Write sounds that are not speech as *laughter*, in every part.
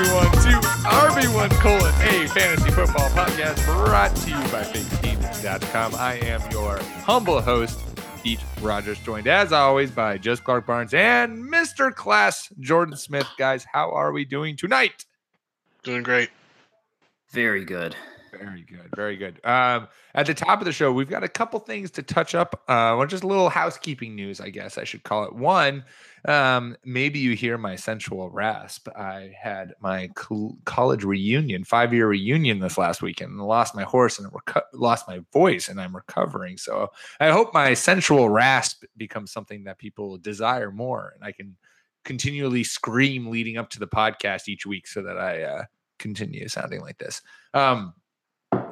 Everyone to RB1 colon a fantasy football podcast brought to you by FakeTeams.com. I am your humble host, Pete Rogers, joined as always by Just Clark Barnes and Mr. Class Jordan Smith. Guys, how are we doing tonight? Doing great. Very good. Very good, very good. Um, at the top of the show, we've got a couple things to touch up. Uh, well, just a little housekeeping news, I guess I should call it. One, um, maybe you hear my sensual rasp. I had my col- college reunion, five year reunion this last weekend, and lost my horse and reco- lost my voice, and I'm recovering. So I hope my sensual rasp becomes something that people desire more, and I can continually scream leading up to the podcast each week, so that I uh, continue sounding like this. Um,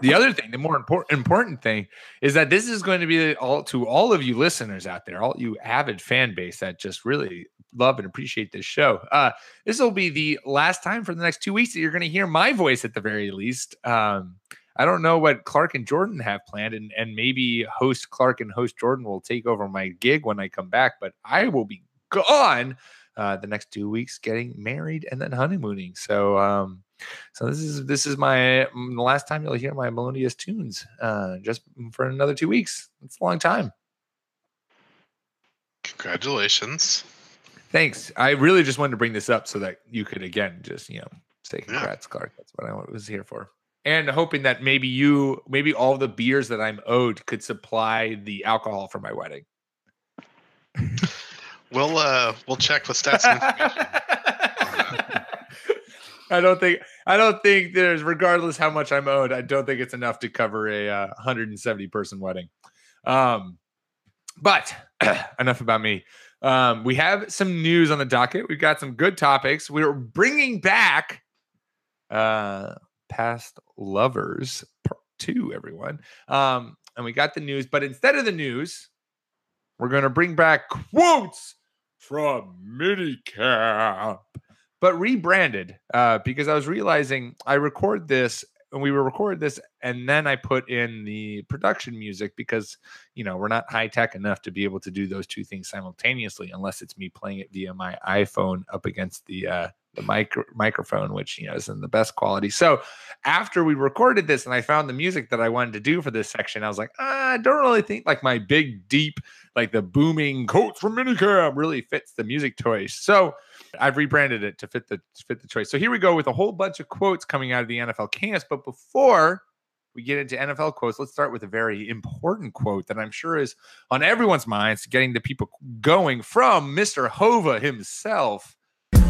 the other thing, the more important important thing, is that this is going to be all to all of you listeners out there, all you avid fan base that just really love and appreciate this show. Uh, this will be the last time for the next two weeks that you're going to hear my voice at the very least. Um, I don't know what Clark and Jordan have planned, and and maybe host Clark and host Jordan will take over my gig when I come back, but I will be gone uh, the next two weeks, getting married and then honeymooning. So. Um, so this is this is my mm, the last time you'll hear my melodious tunes. Uh, just for another two weeks. It's a long time. Congratulations. Thanks. I really just wanted to bring this up so that you could again just you know say Yeah. congrats, Clark. That's what I was here for. And hoping that maybe you, maybe all the beers that I'm owed could supply the alcohol for my wedding. *laughs* We'll uh we'll check with stats information. *laughs* I don't think I don't think there's regardless how much I'm owed, I don't think it's enough to cover a uh, 170 person wedding. Um, but *clears throat* enough about me. Um, we have some news on the docket. We've got some good topics. We're bringing back uh, past lovers part two, everyone. Um, and we got the news, but instead of the news, we're going to bring back quotes from minicamp but rebranded uh, because I was realizing I record this and we were record this and then I put in the production music because you know we're not high tech enough to be able to do those two things simultaneously unless it's me playing it via my iPhone up against the uh, the micro- microphone, which you know isn't the best quality. So after we recorded this and I found the music that I wanted to do for this section, I was like, ah, I don't really think like my big deep like the booming quotes from minicam really fits the music choice. So I've rebranded it to fit the to fit the choice. So here we go with a whole bunch of quotes coming out of the NFL camps. But before we get into NFL quotes, let's start with a very important quote that I'm sure is on everyone's minds, getting the people going from Mr. Hova himself.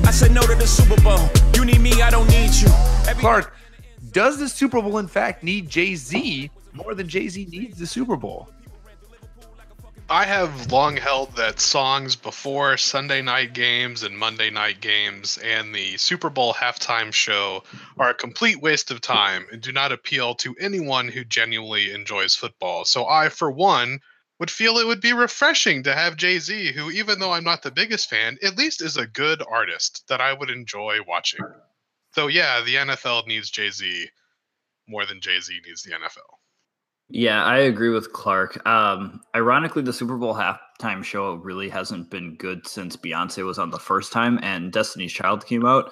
I said no to the Super Bowl. You need me, I don't need you. Every- Clark, does the Super Bowl in fact need Jay Z more than Jay Z needs the Super Bowl? I have long held that songs before Sunday night games and Monday night games and the Super Bowl halftime show are a complete waste of time and do not appeal to anyone who genuinely enjoys football. So I, for one, would feel it would be refreshing to have Jay Z, who, even though I'm not the biggest fan, at least is a good artist that I would enjoy watching. So yeah, the NFL needs Jay Z more than Jay Z needs the NFL. Yeah, I agree with Clark. Um, ironically, the Super Bowl halftime show really hasn't been good since Beyonce was on the first time and Destiny's Child came out.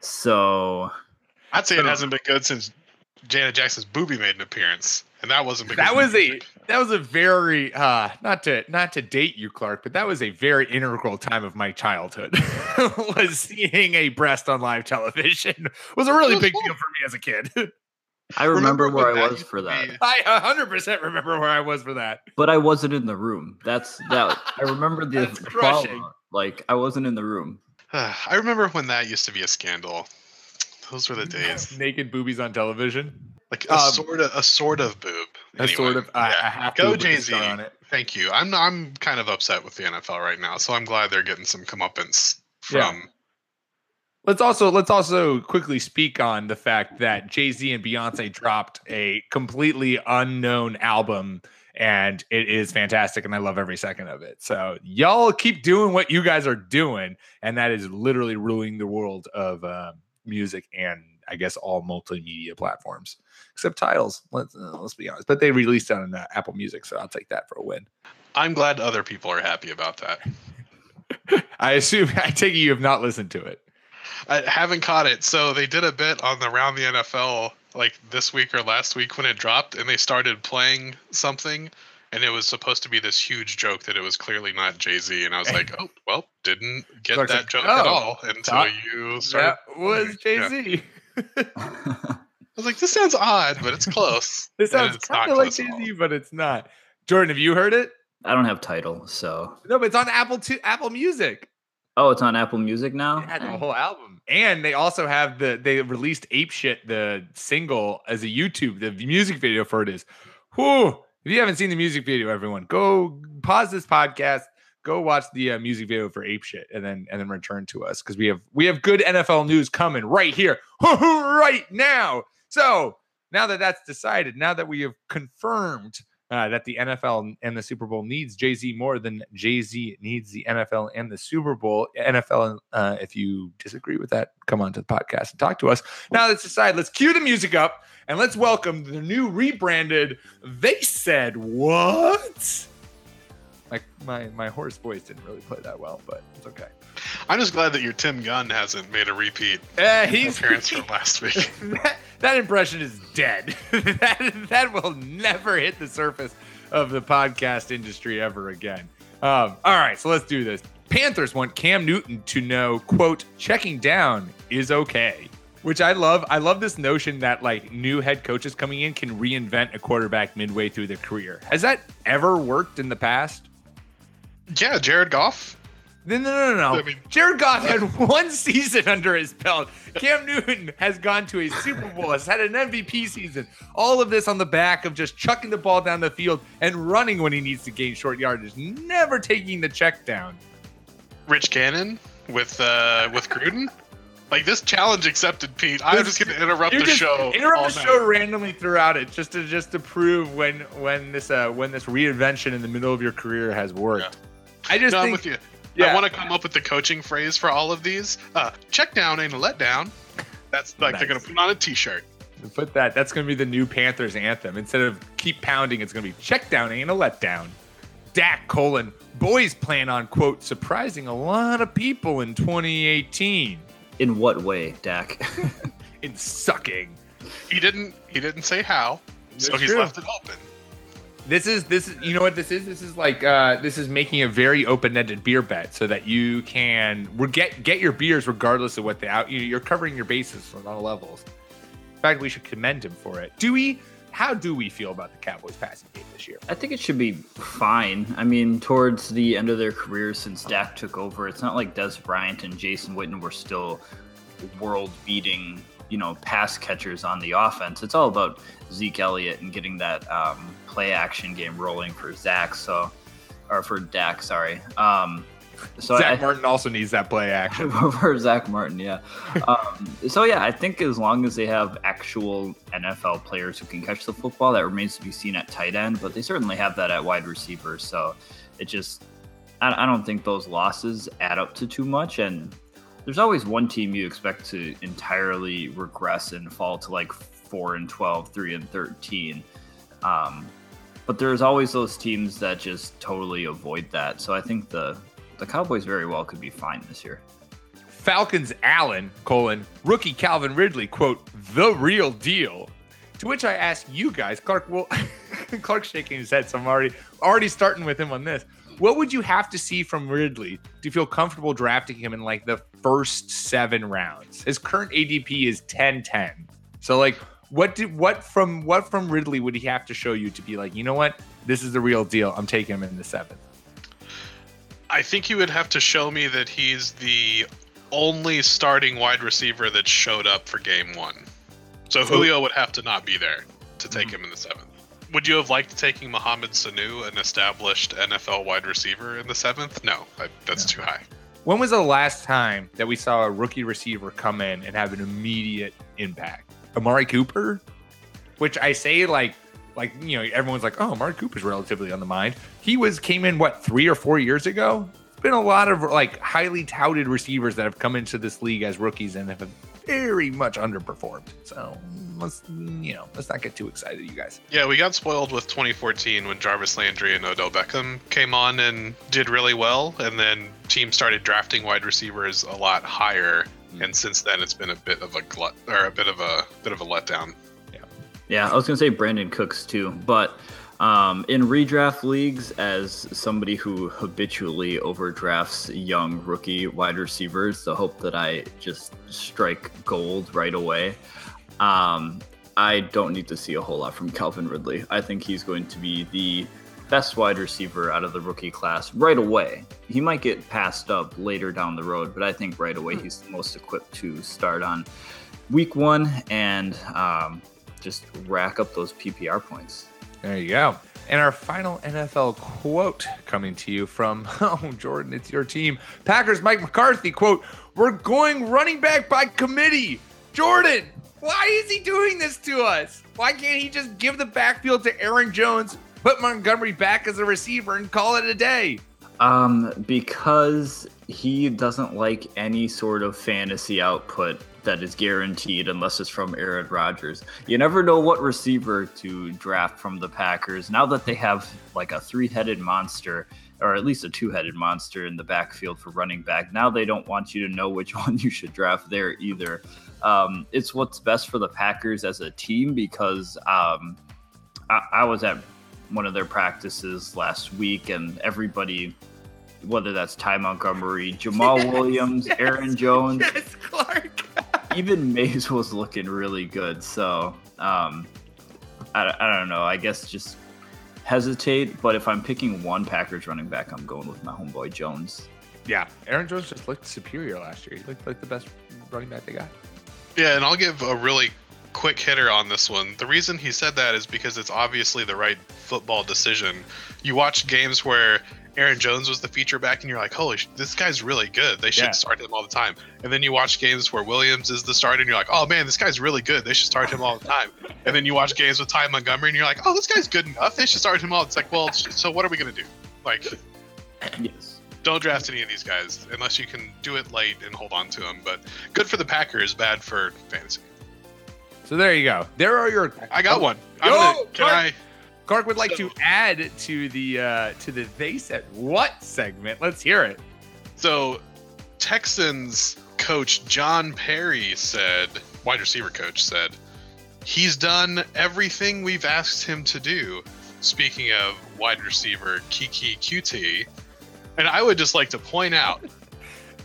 So I'd say it hasn't been good since Janet Jackson's booby made an appearance, and that wasn't because That was a that was a very uh not to not to date you, Clark, but that was a very integral time of my childhood. *laughs* was seeing a breast on live television was a really was big fun. deal for me as a kid. *laughs* I remember, Remember where I was for that, be- I 100% remember where I was for that. but I wasn't in the room. That's that. I remember *laughs* the That's crushing. fallout. Like I wasn't in the room. *sighs* I remember when that used to be a scandal. Those were the days. Naked boobies on television. Like a Um, sort of a sort of boob. A Anyway, sort of. I, yeah. I have Go Jay Z. Thank you. I'm I'm kind of upset with the NFL right now, so I'm glad they're getting some comeuppance Yeah. Let's also let's also quickly speak on the fact that Jay Z and Beyonce dropped a completely unknown album, and it is fantastic, and I love every second of it. So y'all keep doing what you guys are doing, and that is literally ruling the world of uh, music and I guess all multimedia platforms except Tiles. Let's uh, let's be honest, but they released it on uh, Apple Music, so I'll take that for a win. I'm glad other people are happy about that. *laughs* I assume *laughs* I take it you have not listened to it. I haven't caught it. So they did a bit on the Round the NFL like this week or last week when it dropped, and they started playing something, and it was supposed to be this huge joke that it was clearly not Jay Z, and I was like, *laughs* oh well, didn't get that like, joke at "Oh, all until thought you started. That was Jay *laughs* Yeah. Z. *laughs* I was like, this sounds odd, but it's close. This sounds kind of like Jay Z, but it's not. Jordan, have you heard it? I don't have Tidal, so No, but it's on Apple to Apple Music. Oh, it's on Apple Music now. Had the whole album, and they also have the they released "Ape Shit" the single as a YouTube. The music video for it is, whoo! If you haven't seen the music video, everyone go pause this podcast, go watch the uh, music video for "Ape Shit," and then and then return to us because we have we have good NFL news coming right here, *laughs* right now. So now that that's decided, now that we have confirmed uh, that the NFL and the Super Bowl needs Jay Z more than Jay Z needs the NFL and the Super Bowl. NFL, uh, if you disagree with that, come on to the podcast and talk to us. Now let's decide. Let's cue the music up and let's welcome the new rebranded. They said what? My my my hoarse voice didn't really play that well, but it's okay. I'm just glad that your Tim Gunn hasn't made a repeat Uh, he's appearance from *laughs* last week. that, that impression is dead. *laughs* that, that will never hit the surface of the podcast industry ever again. Um, all right, so let's do this. Panthers want Cam Newton to know, quote, checking down is okay. Which I love. I love this notion that like new head coaches coming in can reinvent a quarterback midway through their career. Has that ever worked in the past? yeah, Jared Goff. No, no, no, no. I mean- Jared Goff had *laughs* one season under his belt. Cam Newton has gone to a Super Bowl, has had an MVP season. All of this on the back of just chucking the ball down the field and running when he needs to gain short yardage, never taking the check down. Rich Gannon with uh with Gruden. Like this challenge accepted, Pete. I'm just gonna interrupt the show. interrupt the show randomly throughout it, just to just to prove when when this uh when this reinvention in the middle of your career has worked. I just No, I'm think with you. Yeah. I want to come up with the coaching phrase for all of these. Uh, check down ain't a letdown. That's like they're gonna put on a T-shirt. Put that. That's going to be the new Panthers anthem. Instead of keep pounding, it's going to be check down ain't a letdown. Dak colon boys plan on quote surprising a lot of people in 2018 In what way, Dak? *laughs* in sucking. He didn't. He didn't say how, so That's he's true. left it open. This is this is you know what this is. This is like uh, this is making a very open-ended beer bet so that you can get get your beers regardless of what the out. You you're covering your bases on all levels. In fact, we should commend him for it. Do we? How do we feel about the Cowboys passing game this year? I think it should be fine. I mean, towards the end of their careers since Dak took over, it's not like Dez Bryant and Jason Witten were still world beating, you know, pass catchers on the offense. It's all about Zeke Elliott and getting that um, play action game rolling for Zach. So, or for Dak, sorry. Um, so Zach I, Martin also needs that play *laughs* action. for Zack Martin, yeah. Um, so yeah, I think as long as they have actual NFL players who can catch the football, that remains to be seen at tight end. But they certainly have that at wide receiver. So it just, I, I don't think those losses add up to too much. And there's always one team you expect to entirely regress and fall to like four and 12, three and 13. Um, but there's always those teams that just totally avoid that. So I think the the Cowboys very well could be fine this year. Falcons Allen, colon, rookie Calvin Ridley, quote, the real deal. To which I ask you guys, Clark, well, *laughs* Clark's shaking his head, so I'm already already starting with him on this. What would you have to see from Ridley to feel comfortable drafting him in like the first seven rounds? His current ADP is 10-10. So like what did what from what from Ridley would he have to show you to be like, you know what? This is the real deal. I'm taking him in the seventh. I think you would have to show me that he's the only starting wide receiver that showed up for game one. So, Julio would have to not be there to take mm-hmm. him in the seventh. Would you have liked taking Mohamed Sanu, an established NFL wide receiver, in the seventh? No, I, that's too high. When was the last time that we saw a rookie receiver come in and have an immediate impact? Amari Cooper, which I say like like you know everyone's like, oh, Amari Cooper's relatively on the mind. He was came in what three or four years ago. It's been a lot of like highly touted receivers that have come into this league as rookies and have very much underperformed. So let's you know let's not get too excited, you guys. Yeah, we got spoiled with 2014 when Jarvis Landry and Odell Beckham came on and did really well, and then teams started drafting wide receivers a lot higher. And since then, it's been a bit of a glut or a bit of a bit of a letdown. Yeah, yeah. I was gonna say Brandin Cooks too, but um, in redraft leagues, as somebody who habitually overdrafts young rookie wide receivers, the hope that I just strike gold right away. Um, I don't need to see a whole lot from Calvin Ridley. I think he's going to be the best wide receiver out of the rookie class right away. He might get passed up later down the road, but I think right away he's the most equipped to start on week one and um, just rack up those PPR points. There you go. And our final NFL quote coming to you from, *laughs* oh, Jordan, it's your team. Packers Mike McCarthy quote, We're going running back by committee. Jordan, why is he doing this to us? Why can't he just give the backfield to Aaron Jones, put Montgomery back as a receiver, and call it a day? Um, because he doesn't like any sort of fantasy output that is guaranteed unless it's from Aaron Rodgers. You never know what receiver to draft from the Packers. Now that they have like a three headed monster, or at least a two headed monster in the backfield for running back, now they don't want you to know which *laughs* one you should draft there either. Um, it's what's best for the Packers as a team because um, I, I was at one of their practices last week and everybody whether that's Ty Montgomery, Jamal *laughs* yes, Williams, yes, Aaron Jones, yes, Clark. *laughs* even Mays was looking really good. So um, I, I don't know. I guess just hesitate. But if I'm picking one Packers running back, I'm going with my homeboy Jones. Yeah, Aaron Jones just looked superior last year. He looked like the best running back they got. Yeah, and I'll give a really quick hitter on this one. The reason he said that is because it's obviously the right football decision. You watch games where Aaron Jones was the feature back, and you're like, holy, sh- this guy's really good. They should yeah. start him all the time. And then you watch games where Williams is the starter, and you're like, oh man, this guy's really good. They should start him all the time. and then you watch games with Ty Montgomery, and you're like, oh, this guy's good enough. They should start him all. It's like, well, so what are we gonna do? Like, yes. Don't draft any of these guys unless you can do it late and hold on to them. But good for the Packers, bad for fantasy. So there you go. There are your. I got oh, one. I'm gonna, can I? Clark would like so, to add to the uh, to the they said what segment. Let's hear it. So, Texans coach John Perry said, wide receiver coach said, he's done everything we've asked him to do. Speaking of wide receiver Keke Coutee, and I would just like to point out,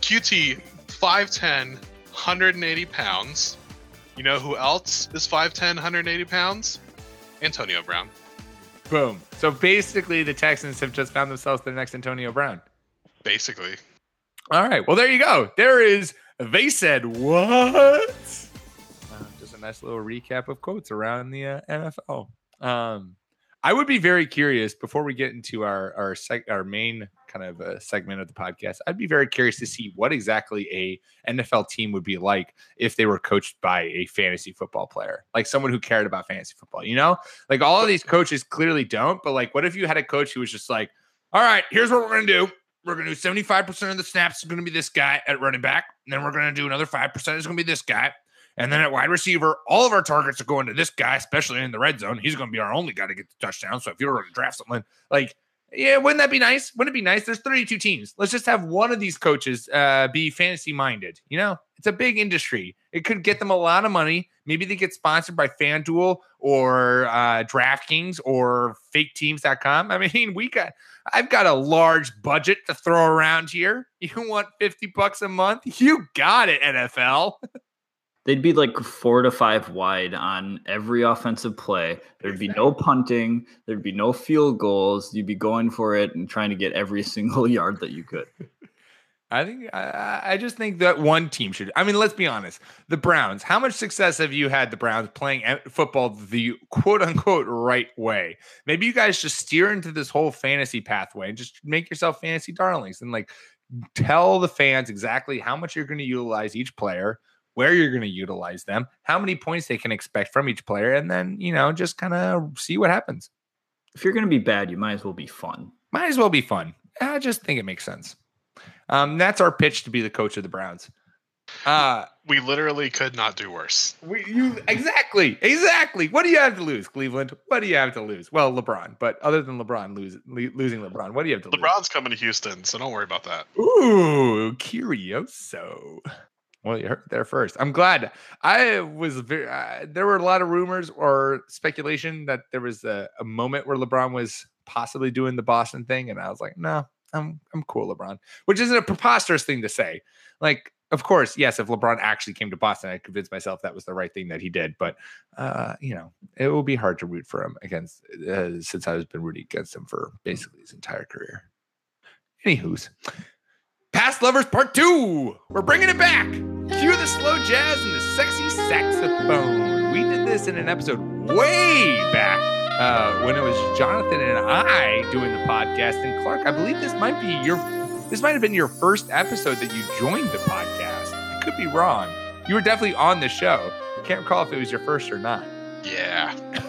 QT 5'10", 180 pounds. You know who else is 5'10", 180 pounds? Antonio Brown. Boom. So basically, the Texans have just found themselves the next Antonio Brown. Basically. All right. Well, there you go. There is. They said what? Uh, just a nice little recap of quotes around the uh, NFL. Um, I would be very curious before we get into our our seg- our main kind of a segment of the podcast. I'd be very curious to see what exactly a NFL team would be like if they were coached by a fantasy football player, like someone who cared about fantasy football. You know, like all of these coaches clearly don't. But like, what if you had a coach who was just like, "All right, here's what we're gonna do. We're gonna do 75% of the snaps is gonna be this guy at running back, and then we're gonna do another five percent is gonna be this guy." And then at wide receiver, all of our targets are going to this guy, especially in the red zone. He's going to be our only guy to get the touchdown. So if you were going to draft someone, like yeah, wouldn't that be nice? Wouldn't it be nice? There's 32 teams. Let's just have one of these coaches uh, be fantasy minded. You know, it's a big industry. It could get them a lot of money. Maybe they get sponsored by FanDuel or uh, DraftKings or FakeTeams.com. I *laughs* mean, we got. I've got a large budget to throw around here. You want 50 bucks a month? You got it, NFL. *laughs* They'd be like four to five wide on every offensive play. There'd be no punting. There'd be no field goals. You'd be going for it and trying to get every *laughs* single yard that you could. *laughs* I think I, I just think that one team should. I mean, let's be honest. The Browns. How much success have you had? The Browns playing football the quote unquote right way. Maybe you guys just steer into this whole fantasy pathway and just make yourself fantasy darlings and like tell the fans exactly how much you're going to utilize each player, where you're going to utilize them, how many points they can expect from each player, and then you know just kind of see what happens. If you're going to be bad, you might as well be fun. Might as well be fun. I just think it makes sense. Um, that's our pitch to be the coach of the Browns. Uh, we literally could not do worse. We, you exactly, exactly. What do you have to lose, Cleveland? What do you have to lose? Well, LeBron, but other than LeBron lose, losing LeBron, what do you have to LeBron's lose? LeBron's coming to Houston, so don't worry about that. Ooh, curioso. Well, you heard there first. I'm glad. I was very. Uh, there were a lot of rumors or speculation that there was a, a moment where LeBron was possibly doing the Boston thing, and I was like, no, I'm I'm cool, LeBron, which isn't a preposterous thing to say. Like, of course, yes, if LeBron actually came to Boston, I convinced myself that was the right thing that he did. But uh, you know, it will be hard to root for him against uh, since I've been rooting against him for basically his entire career. Anywho's, past lovers part two. We're bringing it back. Cue the slow jazz and the sexy saxophone. We did this in an episode way back uh, when it was Jonathan and I doing the podcast. And Clark, I believe this might be your this might have been your first episode that you joined the podcast. I could be wrong. You were definitely on the show. Can't recall if it was your first or not. Yeah. *laughs*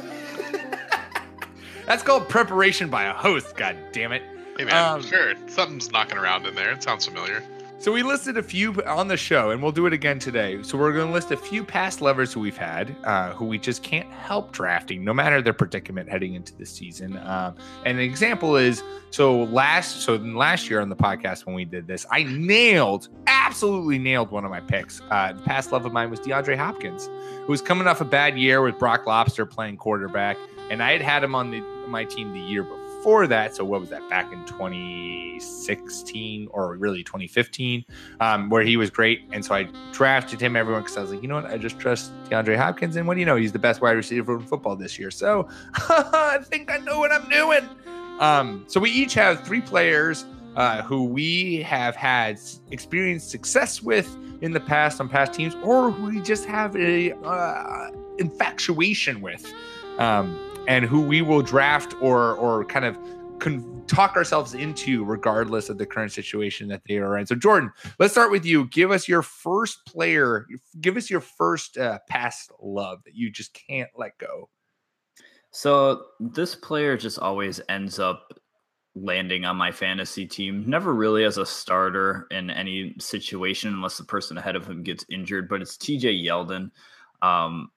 That's called preparation by a host. God damn it. Hey man, um, sure. Something's knocking around in there. It sounds familiar. So we listed a few on the show, and we'll do it again today. So we're going to list a few past lovers who we've had, uh, who we just can't help drafting, no matter their predicament heading into the season. Um, and an example is so last, so last year on the podcast when we did this, I nailed, absolutely nailed one of my picks. Uh, the past love of mine was DeAndre Hopkins, who was coming off a bad year with Brock Lobster playing quarterback, and I had had him on the my team the year before before that. So what was that back in 2016 or really 2015, um, where he was great. And so I drafted him everyone because I was like, you know what? I just trust DeAndre Hopkins. And what do you know? He's the best wide receiver in football this year. So *laughs* I think I know what I'm doing. Um, so we each have three players uh, who we have had experienced success with in the past on past teams, or we just have a uh, infatuation with. Um, and who we will draft or or kind of con- talk ourselves into regardless of the current situation that they are in. So Jordan, let's start with you. Give us your first player, give us your first uh, past love that you just can't let go. So this player just always ends up landing on my fantasy team. Never really as a starter in any situation unless the person ahead of him gets injured, but it's TJ Yeldon. Um,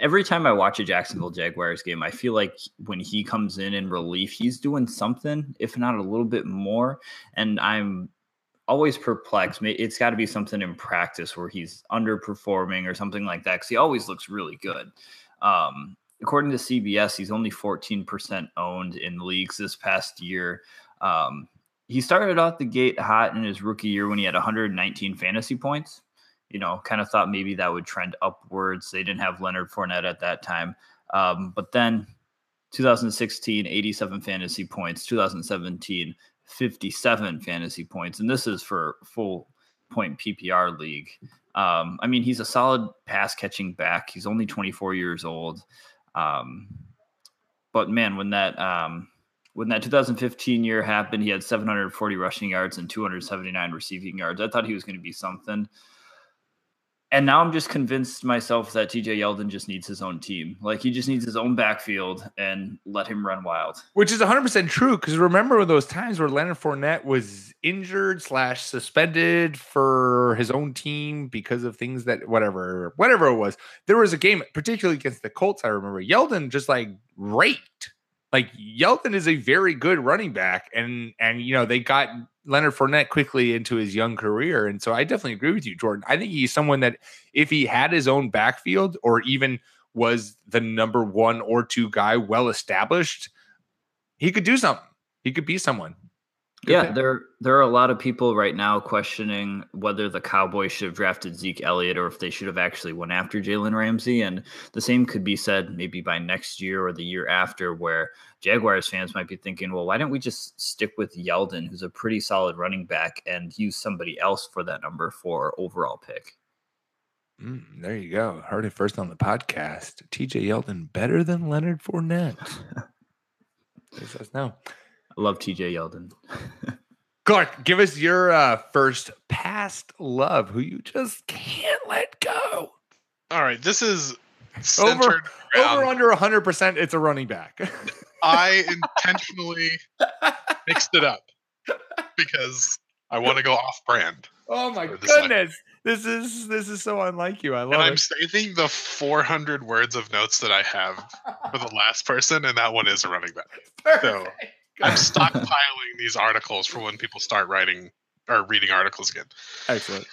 every time I watch a Jacksonville Jaguars game, I feel like when he comes in in relief, he's doing something, if not a little bit more. And I'm always perplexed. It's got to be something in practice where he's underperforming or something like that because he always looks really good. Um, according to CBS, he's only 14% owned in leagues this past year. Um, he started off the gate hot in his rookie year when he had 119 fantasy points you know, kind of thought maybe that would trend upwards. They didn't have Leonard Fournette at that time. Um, but then 2016, 87 fantasy points, 2017, 57 fantasy points. And this is for full point PPR league. Um, I mean, he's a solid pass catching back. He's only 24 years old. Um, but man, when that um, when that 2015 year happened, he had 740 rushing yards and 279 receiving yards. I thought he was going to be something and now I'm just convinced myself that TJ Yeldon just needs his own team. Like he just needs his own backfield and let him run wild. Which is 100% true because remember those times where Leonard Fournette was injured slash suspended for his own team because of things that whatever whatever it was. There was a game, particularly against the Colts. I remember Yeldon just like raked. Like Yeldon is a very good running back, and and you know they got Leonard Fournette quickly into his young career. And so I definitely agree with you, Jordan. I think he's someone that if he had his own backfield or even was the number one or two guy well established, he could do something. He could be someone. Good yeah, pick. there there are a lot of people right now questioning whether the Cowboys should have drafted Zeke Elliott or if they should have actually went after Jalen Ramsey. And the same could be said maybe by next year or the year after, where Jaguars fans might be thinking, well, why don't we just stick with Yeldon, who's a pretty solid running back, and use somebody else for that number four overall pick? Mm, there you go. Heard it first on the podcast. TJ Yeldon better than Leonard Fournette. He says no. I love TJ Yeldon. *laughs* Clark, give us your uh, first past love who you just can't let go. All right, this is Over, centered over around. under 100%, it's a running back. *laughs* I intentionally mixed it up because I want to go off brand. oh my For the second. goodness. This is this is so unlike you. I love And I'm it. saving the 400 words of notes that I have for the last person, and that one is a running back. So, Perfect. I'm *laughs* stockpiling these articles for when people start writing or reading articles again. Excellent.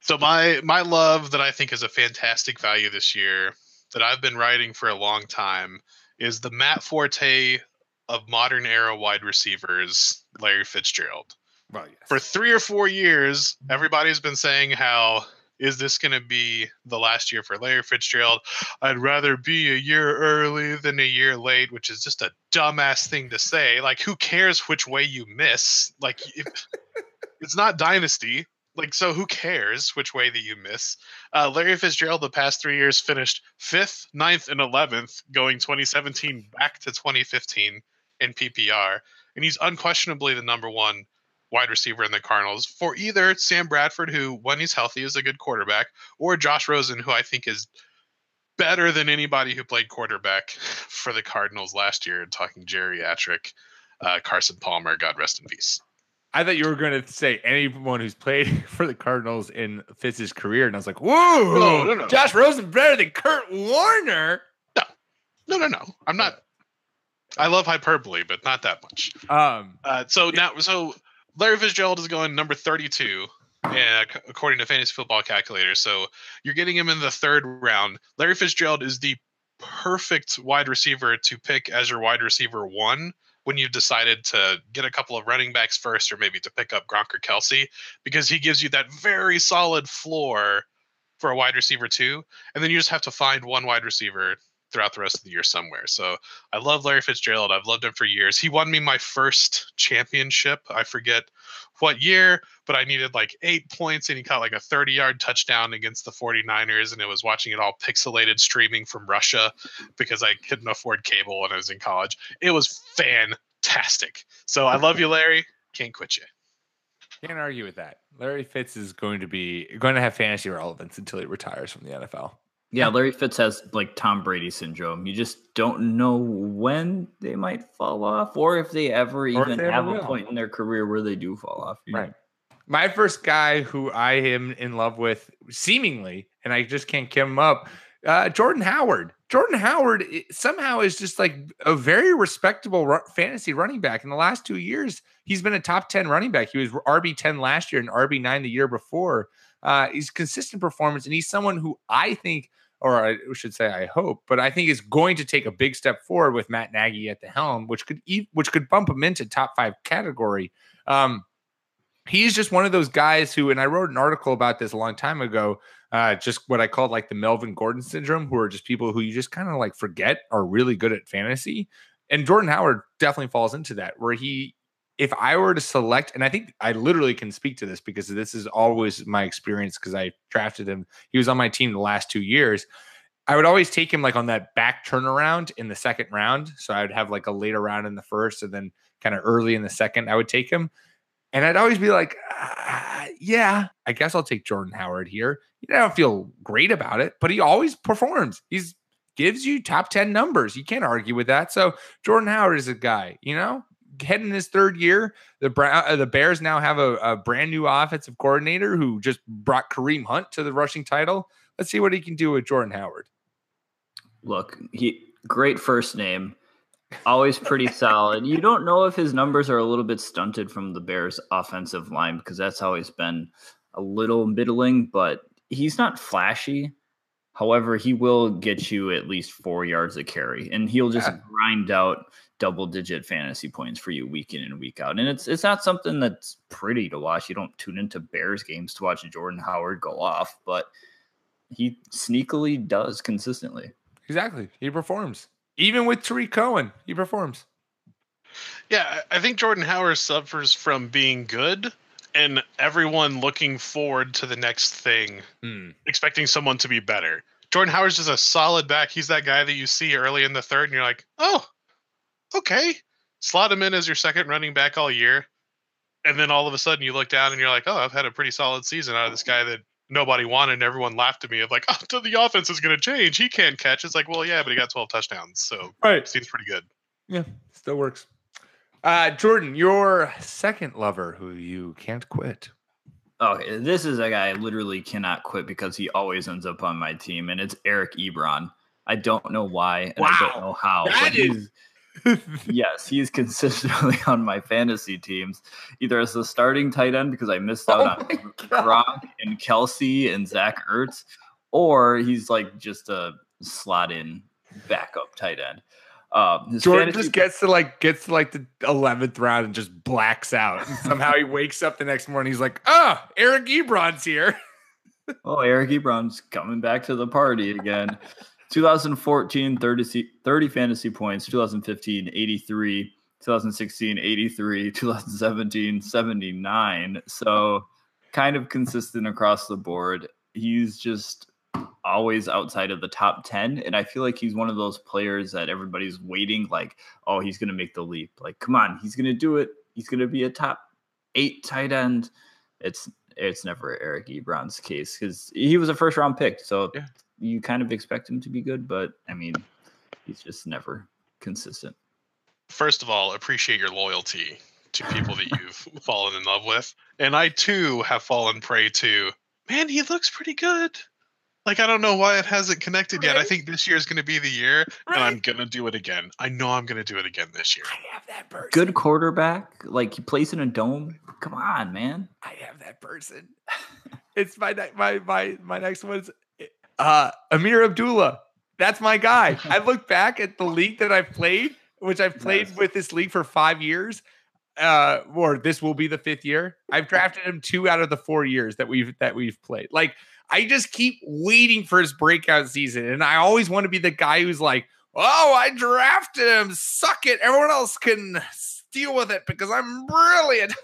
So my my love that I think is a fantastic value this year that I've been writing for a long time is the Matt Forte of modern era wide receivers, Larry Fitzgerald. Well, yes. For three or four years, everybody's been saying how is this going to be the last year for Larry Fitzgerald? I'd rather be a year early than a year late, which is just a dumbass thing to say. Like, who cares which way you miss? Like, if, *laughs* it's not dynasty. Like, so who cares which way that you miss? Uh, Larry Fitzgerald, the past three years, finished fifth, ninth, and 11th, going 2017 back to 2015 in PPR. And he's unquestionably the number one wide receiver in the Cardinals for either Sam Bradford, who, when he's healthy, is a good quarterback, or Josh Rosen, who I think is better than anybody who played quarterback *laughs* for the Cardinals last year. Talking geriatric, uh, Carson Palmer, God rest in peace. I thought you were going to say anyone who's played *laughs* for the Cardinals in Fitz's career, and I was like, "Whoa, No, no, no. Josh Rosen better than Kurt Warner." No, no, no. no. I'm not. I love hyperbole, but not that much. Um, Uh, so now, so Larry Fitzgerald is going number 32, uh, c- according to Fantasy Football Calculator. So you're getting him in the third round. Larry Fitzgerald is the perfect wide receiver to pick as your wide receiver one when you've decided to get a couple of running backs first, or maybe to pick up Gronk or Kelce, because he gives you that very solid floor for a wide receiver two, and then you just have to find one wide receiver throughout the rest of the year somewhere. So I love Larry Fitzgerald. I've loved him for years. He won me my first championship. I forget what year, but I needed like eight points and he caught like a 30 yard touchdown against the 49ers. And it was watching it all pixelated streaming from Russia because I couldn't afford cable when I was in college. It was fantastic. So I love you, Larry. Can't quit you. can't argue with that. Larry Fitz is going to be going to have fantasy relevance until he retires from the NFL. Yeah, Larry Fitz has like Tom Brady syndrome. You just don't know when they might fall off or if they ever if even they ever have a will. point in their career where they do fall off. Right. My first guy who I am in love with, seemingly, and I just can't give him up, uh, Jordan Howard. Jordan Howard somehow is just like a very respectable fantasy running back. In the last two years, he's been a top 10 running back. He was RB 10 last year and RB 9 the year before. Uh, he's consistent performance, and he's someone who I think, or I should say, I hope, but I think is going to take a big step forward with Matt Nagy at the helm, which could which could bump him into top five category. Um, he's just one of those guys who, and I wrote an article about this a long time ago, uh, just what I called like the Melvin Gordon syndrome, who are just people who you just kind of like forget are really good at fantasy. And Jordan Howard definitely falls into that, where he, if I were to select, and I think I literally can speak to this because this is always my experience because I drafted him. He was on my team the last two years. I would always take him like on that back turnaround in the second round. So I would have like a later round in the first and then kind of early in the second, I would take him. And I'd always be like, "Ah, yeah, I guess I'll take Jordan Howard here. You know, I don't feel great about it, but he always performs. He's gives you top 10 numbers. You can't argue with that. So Jordan Howard is a guy, you know, heading his third year. The Brown, uh, the Bears now have a, a brand new offensive coordinator who just brought Kareem Hunt to the rushing title. Let's see what he can do with Jordan Howard. Look, he great first name, always pretty solid. You don't know if his numbers are a little bit stunted from the Bears' offensive line because that's always been a little middling, but he's not flashy. However, he will get you at least four yards of carry, and he'll just Yeah. grind out double digit fantasy points for you week in and week out. And it's it's not something that's pretty to watch. You don't tune into Bears games to watch Jordan Howard go off, but he sneakily does consistently. Exactly. He performs. Even with Tarik Cohen, he performs. Yeah, I think Jordan Howard suffers from being good and everyone looking forward to the next thing, Hmm. expecting someone to be better. Jordan Howard's just a solid back. He's that guy that you see early in the third, and you're like, oh, okay. Slot him in as your second running back all year. And then all of a sudden you look down and you're like, oh, I've had a pretty solid season out of this guy that nobody wanted and everyone laughed at me of like, *laughs* oh, the offense is going to change. He can't catch. It's like, well, yeah, but he got 12 touchdowns. So Right. seems pretty good. Yeah, still works. Uh, Jordan, your second lover who you can't quit. Oh, this is a guy I literally cannot quit because he always ends up on my team, and it's Eric Ebron. I don't know why, and I don't know how. That but is- yes, he's consistently *laughs* on my fantasy teams, either as the starting tight end because I missed out Oh on Gronk and Kelce and Zach Ertz, or he's like just a slot in backup tight end. Um, Jordan just gets to like gets to like the eleventh round and just blacks out. And somehow he wakes up the next morning. He's like, "Ah, Eric Ebron's here." *laughs* Oh, Eric Ebron's coming back to the party again. 2014, 30, 30 fantasy points. 2015, 83. 2016, 83. 2017, 79. So kind of consistent across the board. He's just always outside of the top 10. And I feel like he's one of those players that everybody's waiting, like, oh, he's going to make the leap. Like, come on, he's going to do it. He's going to be a top eight tight end. It's it's never Eric Ebron's case because he was a first round pick. So Yeah. You kind of expect him to be good, but I mean, he's just never consistent. first of all, appreciate your loyalty to people that you've *laughs* fallen in love with. And I too have fallen prey to, man, he looks pretty good. Like, I don't know why it hasn't connected yet. I think this year is going to be the year, and I'm going to do it again. I know I'm going to do it again this year. I have that person. Good quarterback, like he plays in a dome. Come on, man. I have that person. it's my ne- my my my next one is uh Ameer Abdullah. That's my guy. *laughs* I look back at the league that I've played, which I've played Nice. with this league for five years. Uh, or this will be the fifth year. I've drafted him two out of the four years that we've that we've played. Like I just keep waiting for his breakout season, and I always want to be the guy who's like, "Oh, I drafted him. Suck it. Everyone else can deal with it because I'm brilliant."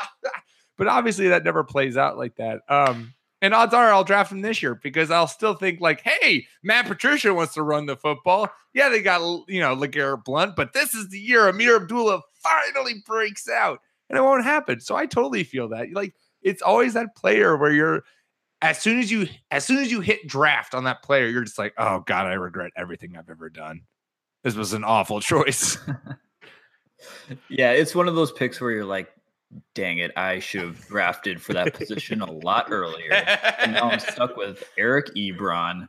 *laughs* but obviously, that never plays out like that. Um, and odds are I'll draft him this year because I'll still think like, "Hey, Matt Patricia wants to run the football. Yeah, they got you know LeGarrette Blount, but this is the year Ameer Abdullah finally breaks out, and it won't happen." So I totally feel that. Like, it's always that player where you're as soon as you as soon as you hit draft on that player, you're just like, oh god, I regret everything I've ever done. This was an awful *laughs* choice. *laughs* Yeah, it's one of those picks where you're like, dang it, I should have drafted for that position a lot earlier. And now I'm *laughs* stuck with Eric Ebron.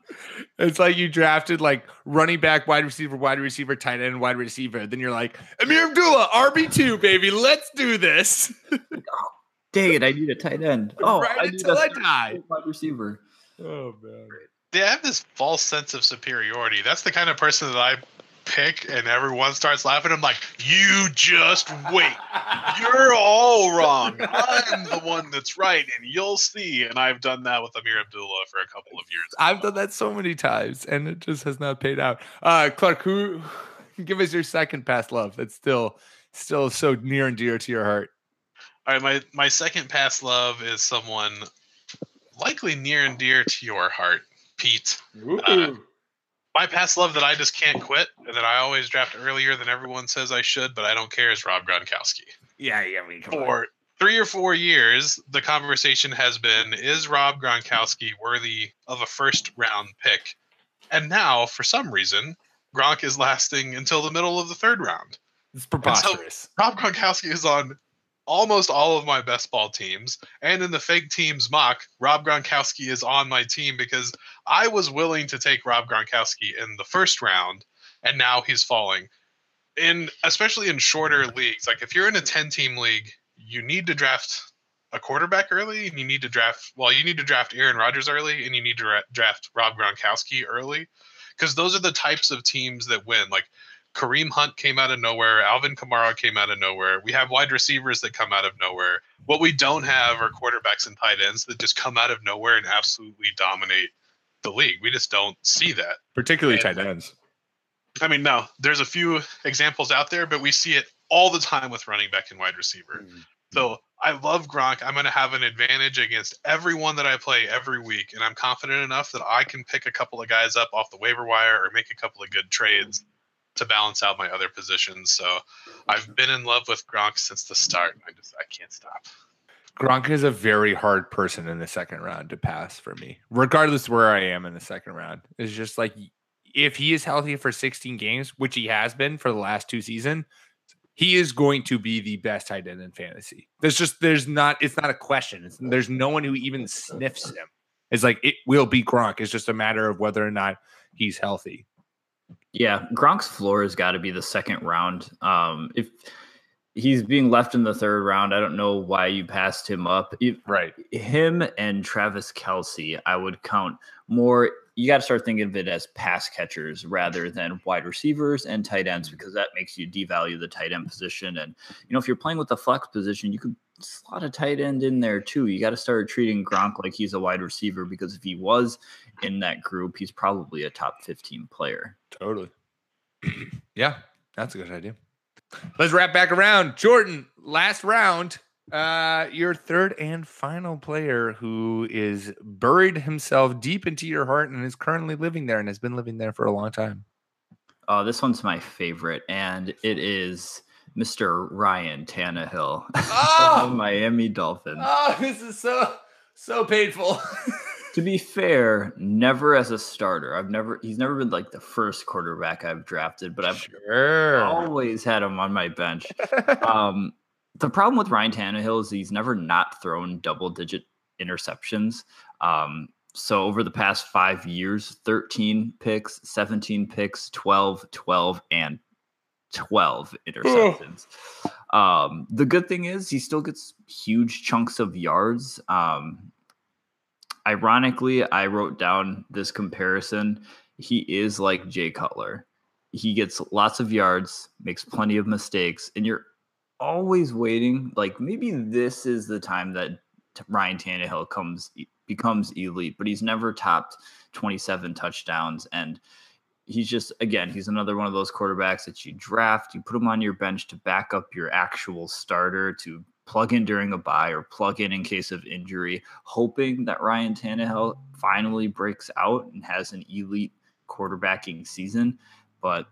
it's like you drafted like running back, wide receiver, wide receiver, tight end, wide receiver. Then you're like, Ameer Abdullah, RB2, baby, let's do this. *laughs* Oh, dang it, I need a tight end. *laughs* Oh, right I need until a I die. wide receiver. Oh man. They have this false sense of superiority. That's the kind of person that I pick, and everyone starts laughing. I'm like, you just wait. You're all wrong. I'm the one that's right, and you'll see. And I've done that with Ameer Abdullah for a couple of years. I've done that so many times and it just has not paid out. Uh Clark, who give us your second past love that's still still so near and dear to your heart. All right, my my second past love is someone likely near and dear to your heart, Pete. Uh, my past love that I just can't quit, and that I always draft earlier than everyone says I should, but I don't care is Rob Gronkowski. yeah, yeah, I mean, come on. For three or four years, the conversation has been: Is Rob Gronkowski worthy of a first round pick? And now, for some reason, Gronk is lasting until the middle of the third round. It's preposterous. Rob Gronkowski is on almost all of my best ball teams. And in the fake teams mock, Rob Gronkowski is on my team because I was willing to take Rob Gronkowski in the first round, and now he's falling. In especially in shorter leagues, like if you're in a 10 team league, you need to draft a quarterback early, and you need to draft well, you need to draft Aaron Rodgers early, and you need to ra- draft Rob Gronkowski early, because those are the types of teams that win. Like Kareem Hunt came out of nowhere. Alvin Kamara came out of nowhere. We have wide receivers that come out of nowhere. What we don't have are quarterbacks and tight ends that just come out of nowhere and absolutely dominate the league. We just don't see that. Particularly And- tight ends. I mean, no, there's a few examples out there, but we see it all the time with running back and wide receiver. Mm. So I love Gronk. I'm going to have an advantage against everyone that I play every week, and I'm confident enough that I can pick a couple of guys up off the waiver wire or make a couple of good trades to balance out my other positions. So I've been in love with Gronk since the start. I just I can't stop. Gronk is a very hard person in the second round to pass for me, regardless where I am in the second round. It's just like if he is healthy for 16 games, which he has been for the last two seasons, he is going to be the best tight end in fantasy. There's just there's not it's not a question. It's, there's no one who even sniffs him. It's like it will be Gronk. It's just a matter of whether or not he's healthy. Yeah, Gronk's floor has got to be the second round. Um, if he's being left in the third round, I don't know why you passed him up. Right. him and Travis Kelce, I would count more. You got to start thinking of it as pass catchers rather than wide receivers and tight ends mm-hmm. because that makes you devalue the tight end position. And you know, if you're playing with the flex position, you could slot a tight end in there too. You got to start treating Gronk like he's a wide receiver because if he was in that group, he's probably a top 15 player. Totally. *clears throat* yeah, that's a good idea. Let's wrap back around. Jordan, last round. Uh, your third and final player who is buried himself deep into your heart and is currently living there and has been living there for a long time. Oh, this one's my favorite, and it is Mr. Ryan Tannehill *laughs* Oh! Miami Dolphins. Oh, this is so so painful. *laughs* To be fair, never as a starter. I've never he's never been like the first quarterback I've drafted, but I've sure. always had him on my bench. *laughs* Um, the problem with Ryan Tannehill is he's never not thrown double digit interceptions. Um, so over the past five years, 13 picks, 17 picks, 12, 12, and 12 interceptions. Um, the good thing is he still gets huge chunks of yards. Um, ironically, I wrote down this comparison. He is like Jay Cutler. He gets lots of yards, makes plenty of mistakes, and you're always waiting. Like maybe this is the time that Ryan Tannehill comes becomes elite, but he's never topped 27 touchdowns. And he's just again, he's another one of those quarterbacks that you draft, you put him on your bench to back up your actual starter to plug in during a buy or plug in in case of injury, hoping that Ryan Tannehill finally breaks out and has an elite quarterbacking season. But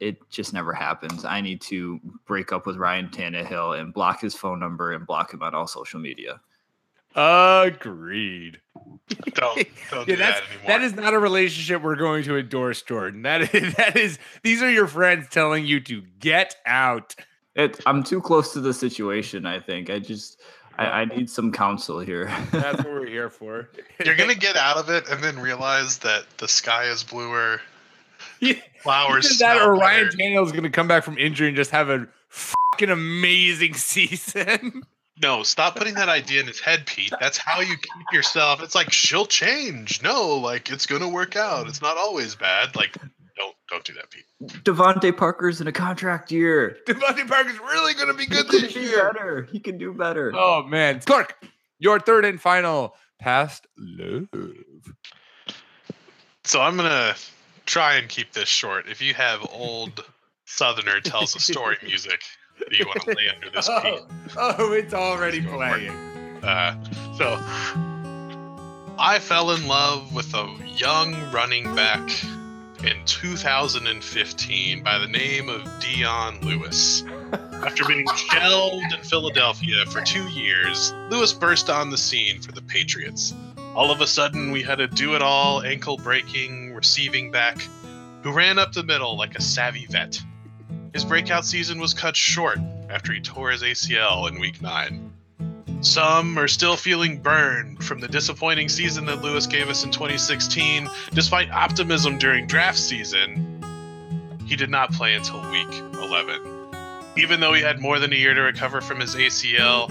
it just never happens. I need to break up with Ryan Tannehill and block his phone number and block him on all social media. Agreed. Don't *laughs* don't Yeah, do that's that anymore. that is not a relationship we're going to endorse, Jordan. That is *laughs* that is these are your friends telling you to get out. It, I'm too close to the situation. I think I just I, I need some counsel here. *laughs* That's what we're here for. You're gonna get out of it and then realize that the sky is bluer, Yeah, flowers Either that or Ryan better. Tannehill's going to come back from injury and just have a fucking amazing season. *laughs* No, stop putting that idea in his head, Pete. That's how you keep yourself. It's like she'll change. No, like it's gonna work out. It's not always bad. Like don't don't do that, Pete. DeVante Parker's in a contract year. *laughs* DeVante Parker's really going to be good this do year. better. He can do better. Oh man, Clark, your third and final past love. So I'm gonna try and keep this short. If you have old Southerner tells a story *laughs* music that you want to lay under this Pete, Oh, oh, it's already Let's go for it. playing. Uh, so I fell in love with a young running back in 2015 by the name of Dion Lewis. After being *laughs* shelved in Philadelphia for two years, Lewis burst on the scene for the Patriots. All of a sudden, we had a do it all, ankle breaking, receiving back who ran up the middle like a savvy vet. His breakout season was cut short after he tore his ACL in week 9. Some are still feeling burned from the disappointing season that Lewis gave us in 2016. Despite optimism during draft season, he did not play until week 11. Even though he had more than a year to recover from his ACL,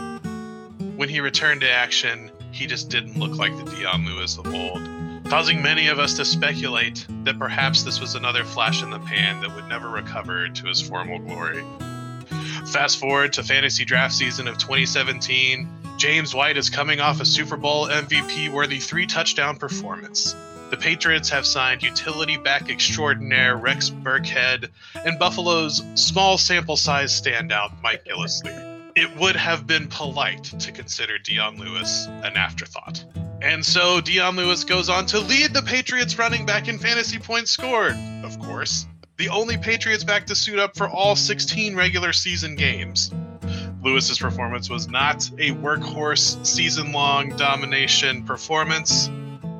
when he returned to action, he just didn't look like the Dion Lewis of old. causing many of us to speculate that perhaps this was another flash in the pan that would never recover to his former glory. Fast forward to fantasy draft season of 2017, James White is coming off a Super Bowl MVP worthy three touchdown performance. The Patriots have signed utility back extraordinaire Rex Burkhead and Buffalo's small sample size standout Mike Gillislee. It would have been polite to consider Dion Lewis an afterthought. And so Dion Lewis goes on to lead the Patriots running back in fantasy points scored, of course. The only Patriots back to suit up for all 16 regular season games. Lewis's performance was not a workhorse season long domination performance,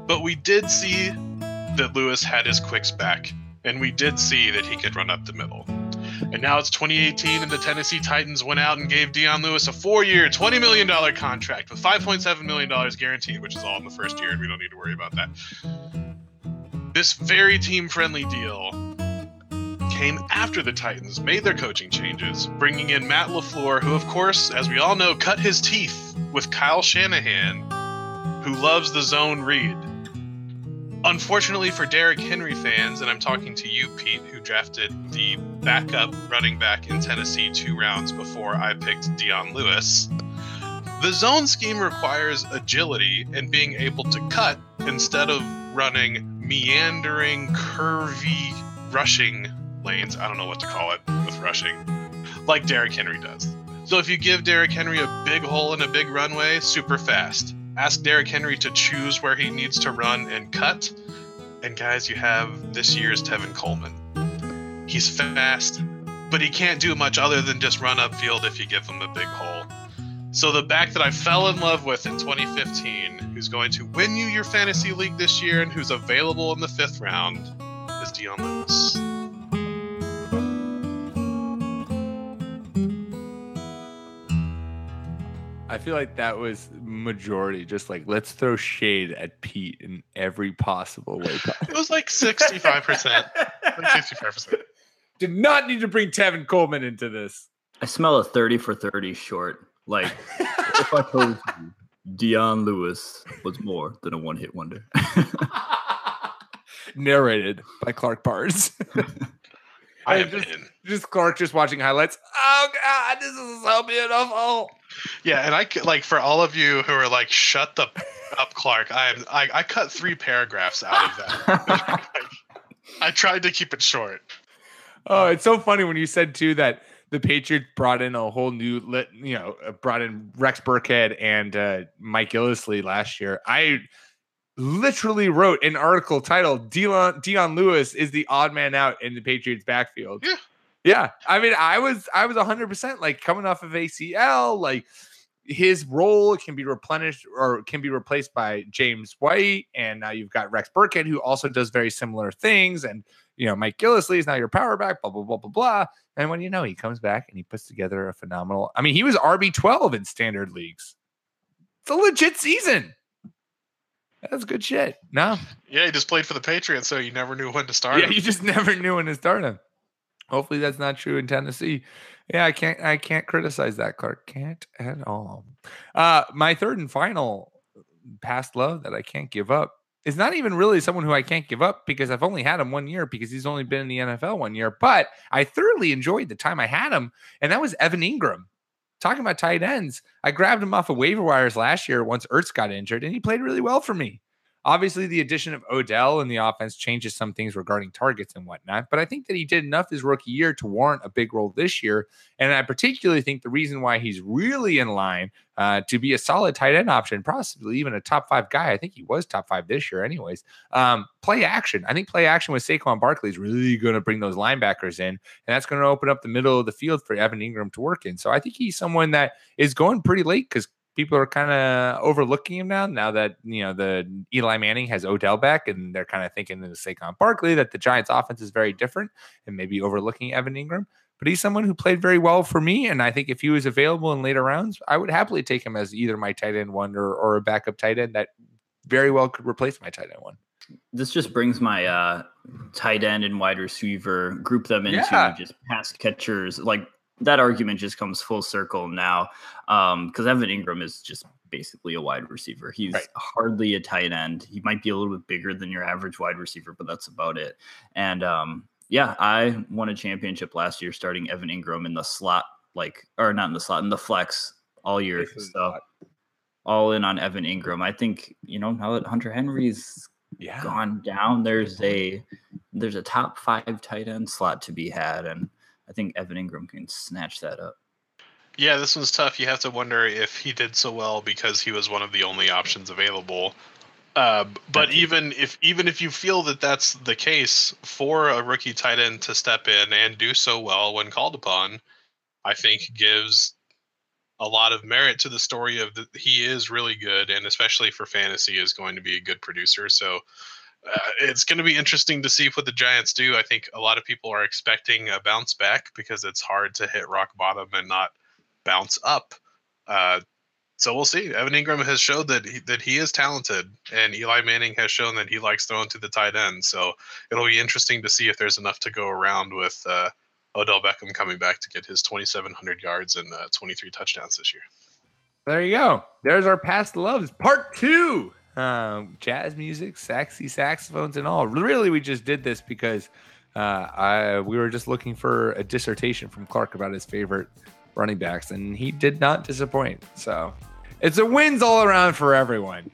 but we did see that Lewis had his quicks back, and we did see that he could run up the middle. And now it's 2018, and the Tennessee Titans went out and gave Dion Lewis a four year, $20 million contract with $5.7 million guaranteed, which is all in the first year, and we don't need to worry about that. This very team friendly deal came after the Titans made their coaching changes, bringing in Matt LaFleur, who, of course, as we all know, cut his teeth with Kyle Shanahan, who loves the zone read. Unfortunately for Derrick Henry fans, and I'm talking to you, Pete, who drafted the backup running back in Tennessee two rounds before I picked Dion Lewis, the zone scheme requires agility and being able to cut instead of running meandering, curvy rushing lanes. I don't know what to call it with rushing, like Derrick Henry does. So if you give Derrick Henry a big hole and a big runway, super fast. Ask Derrick Henry to choose where he needs to run and cut. And guys, you have this year's Tevin Coleman. He's fast, but he can't do much other than just run upfield if you give him a big hole. So the back that I fell in love with in 2015, who's going to win you your fantasy league this year and who's available in the fifth round, is Dion Lewis. I feel like that was majority, just like let's throw shade at Pete in every possible way. It was like 65%. 65%. *laughs* Did not need to bring Tevin Coleman into this. I smell a 30 for 30 short. Like, if I told you Dion Lewis was more than a one hit wonder. *laughs* *laughs* Narrated by Clark Barnes. I am just, in. just Clark just watching highlights. Oh God, this is so beautiful. Yeah, and I like for all of you who are like, "Shut the *laughs* up, Clark." I am. I, I cut three paragraphs out of that. *laughs* *laughs* I tried to keep it short. Oh, it's so funny when you said too that the Patriots brought in a whole new lit, you know, uh, brought in Rex Burkhead and uh, Mike Gillislee last year. I literally wrote an article titled Dion, Dion Lewis is the odd man out in the Patriots backfield. Yeah. Yeah. I mean, I was I was 100% like coming off of ACL, like his role can be replenished or can be replaced by James White and now you've got Rex Burkhead who also does very similar things and you know, Mike Gillislee is now your power back, blah, blah, blah, blah, blah. And when you know he comes back and he puts together a phenomenal, I mean, he was RB12 in standard leagues. It's a legit season. That's good shit. No, Yeah, he just played for the Patriots, so you never knew when to start. yeah, him. you just *laughs* never knew when to start him. Hopefully that's not true in Tennessee. Yeah, I can't I can't criticize that, Clark. Can't at all. Uh my third and final past love that I can't give up is not even really someone who I can't give up because I've only had him one year because he's only been in the NFL one year. But I thoroughly enjoyed the time I had him, and that was Evan Engram. Talking about tight ends, I grabbed him off of waiver wires last year once Ertz got injured, and he played really well for me. Obviously, the addition of Odell in the offense changes some things regarding targets and whatnot, but I think that he did enough his rookie year to warrant a big role this year. And I particularly think the reason why he's really in line uh, to be a solid tight end option, possibly even a top five guy. I think he was top five this year, anyways. Um, play action. I think play action with Saquon Barkley is really going to bring those linebackers in, and that's going to open up the middle of the field for Evan Engram to work in. So I think he's someone that is going pretty late because people are kind of overlooking him now. Now that you know the Eli Manning has Odell back, and they're kind of thinking in the Saquon Barkley that the Giants' offense is very different, and maybe overlooking Evan Engram. But he's someone who played very well for me, and I think if he was available in later rounds, I would happily take him as either my tight end one or, or a backup tight end that very well could replace my tight end one. this just brings my uh tight end and wide receiver group them into Yeah. just pass catchers like that argument just comes full circle now because um, Evan Engram is just basically a wide receiver. He's right. hardly a tight end. He might be a little bit bigger than your average wide receiver, but that's about it. And um, yeah, I won a championship last year starting Evan Engram in the slot, like or not in the slot, in the flex all year. So all in on Evan Engram. I think you know now that Hunter Henry's yeah. gone down, there's a there's a top five tight end slot to be had, and I think Evan Engram can snatch that up. Yeah, this one's tough. You have to wonder if he did so well because he was one of the only options available. Uh, but even if even if you feel that that's the case for a rookie tight end to step in and do so well when called upon, I think gives a lot of merit to the story of that he is really good and especially for fantasy is going to be a good producer. So uh, it's going to be interesting to see what the Giants do. I think a lot of people are expecting a bounce back because it's hard to hit rock bottom and not bounce up. Uh, so we'll see. Evan Engram has showed that he, that he is talented, and Eli Manning has shown that he likes throwing to the tight end. So it'll be interesting to see if there's enough to go around with uh, Odell Beckham coming back to get his 2,700 yards and uh, 23 touchdowns this year. There you go. There's our past loves, part two. Um, jazz music, sexy saxophones, and all. Really, we just did this because uh, I we were just looking for a dissertation from Clark about his favorite running backs, and he did not disappoint. So it's a wins all around for everyone.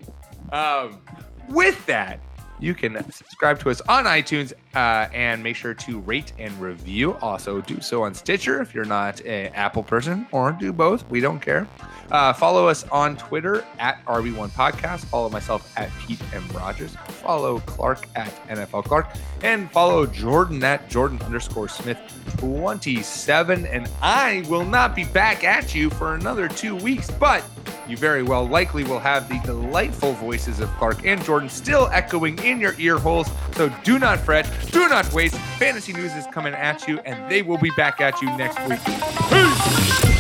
Um, with that, you can subscribe to us on iTunes uh, and make sure to rate and review. Also, do so on Stitcher if you're not an Apple person, or do both. We don't care. Uh, follow us on Twitter at RB1 Podcast. Follow myself at Pete M. Rogers. Follow Clark at NFL Clark. And follow Jordan at Jordan underscore Smith 27. And I will not be back at you for another two weeks, but you very well likely will have the delightful voices of Clark and Jordan still echoing in your ear holes. So do not fret, do not waste. Fantasy news is coming at you, and they will be back at you next week. Peace!